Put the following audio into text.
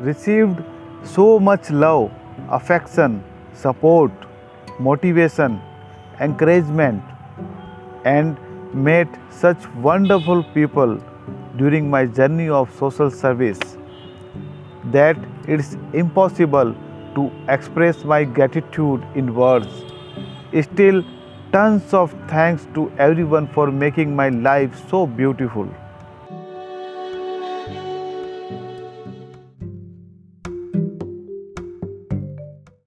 received so much love, affection, support, motivation, encouragement, and met such wonderful people during my journey of social service that it's impossible to express my gratitude in words. Still, tons of thanks to everyone for making my life so beautiful.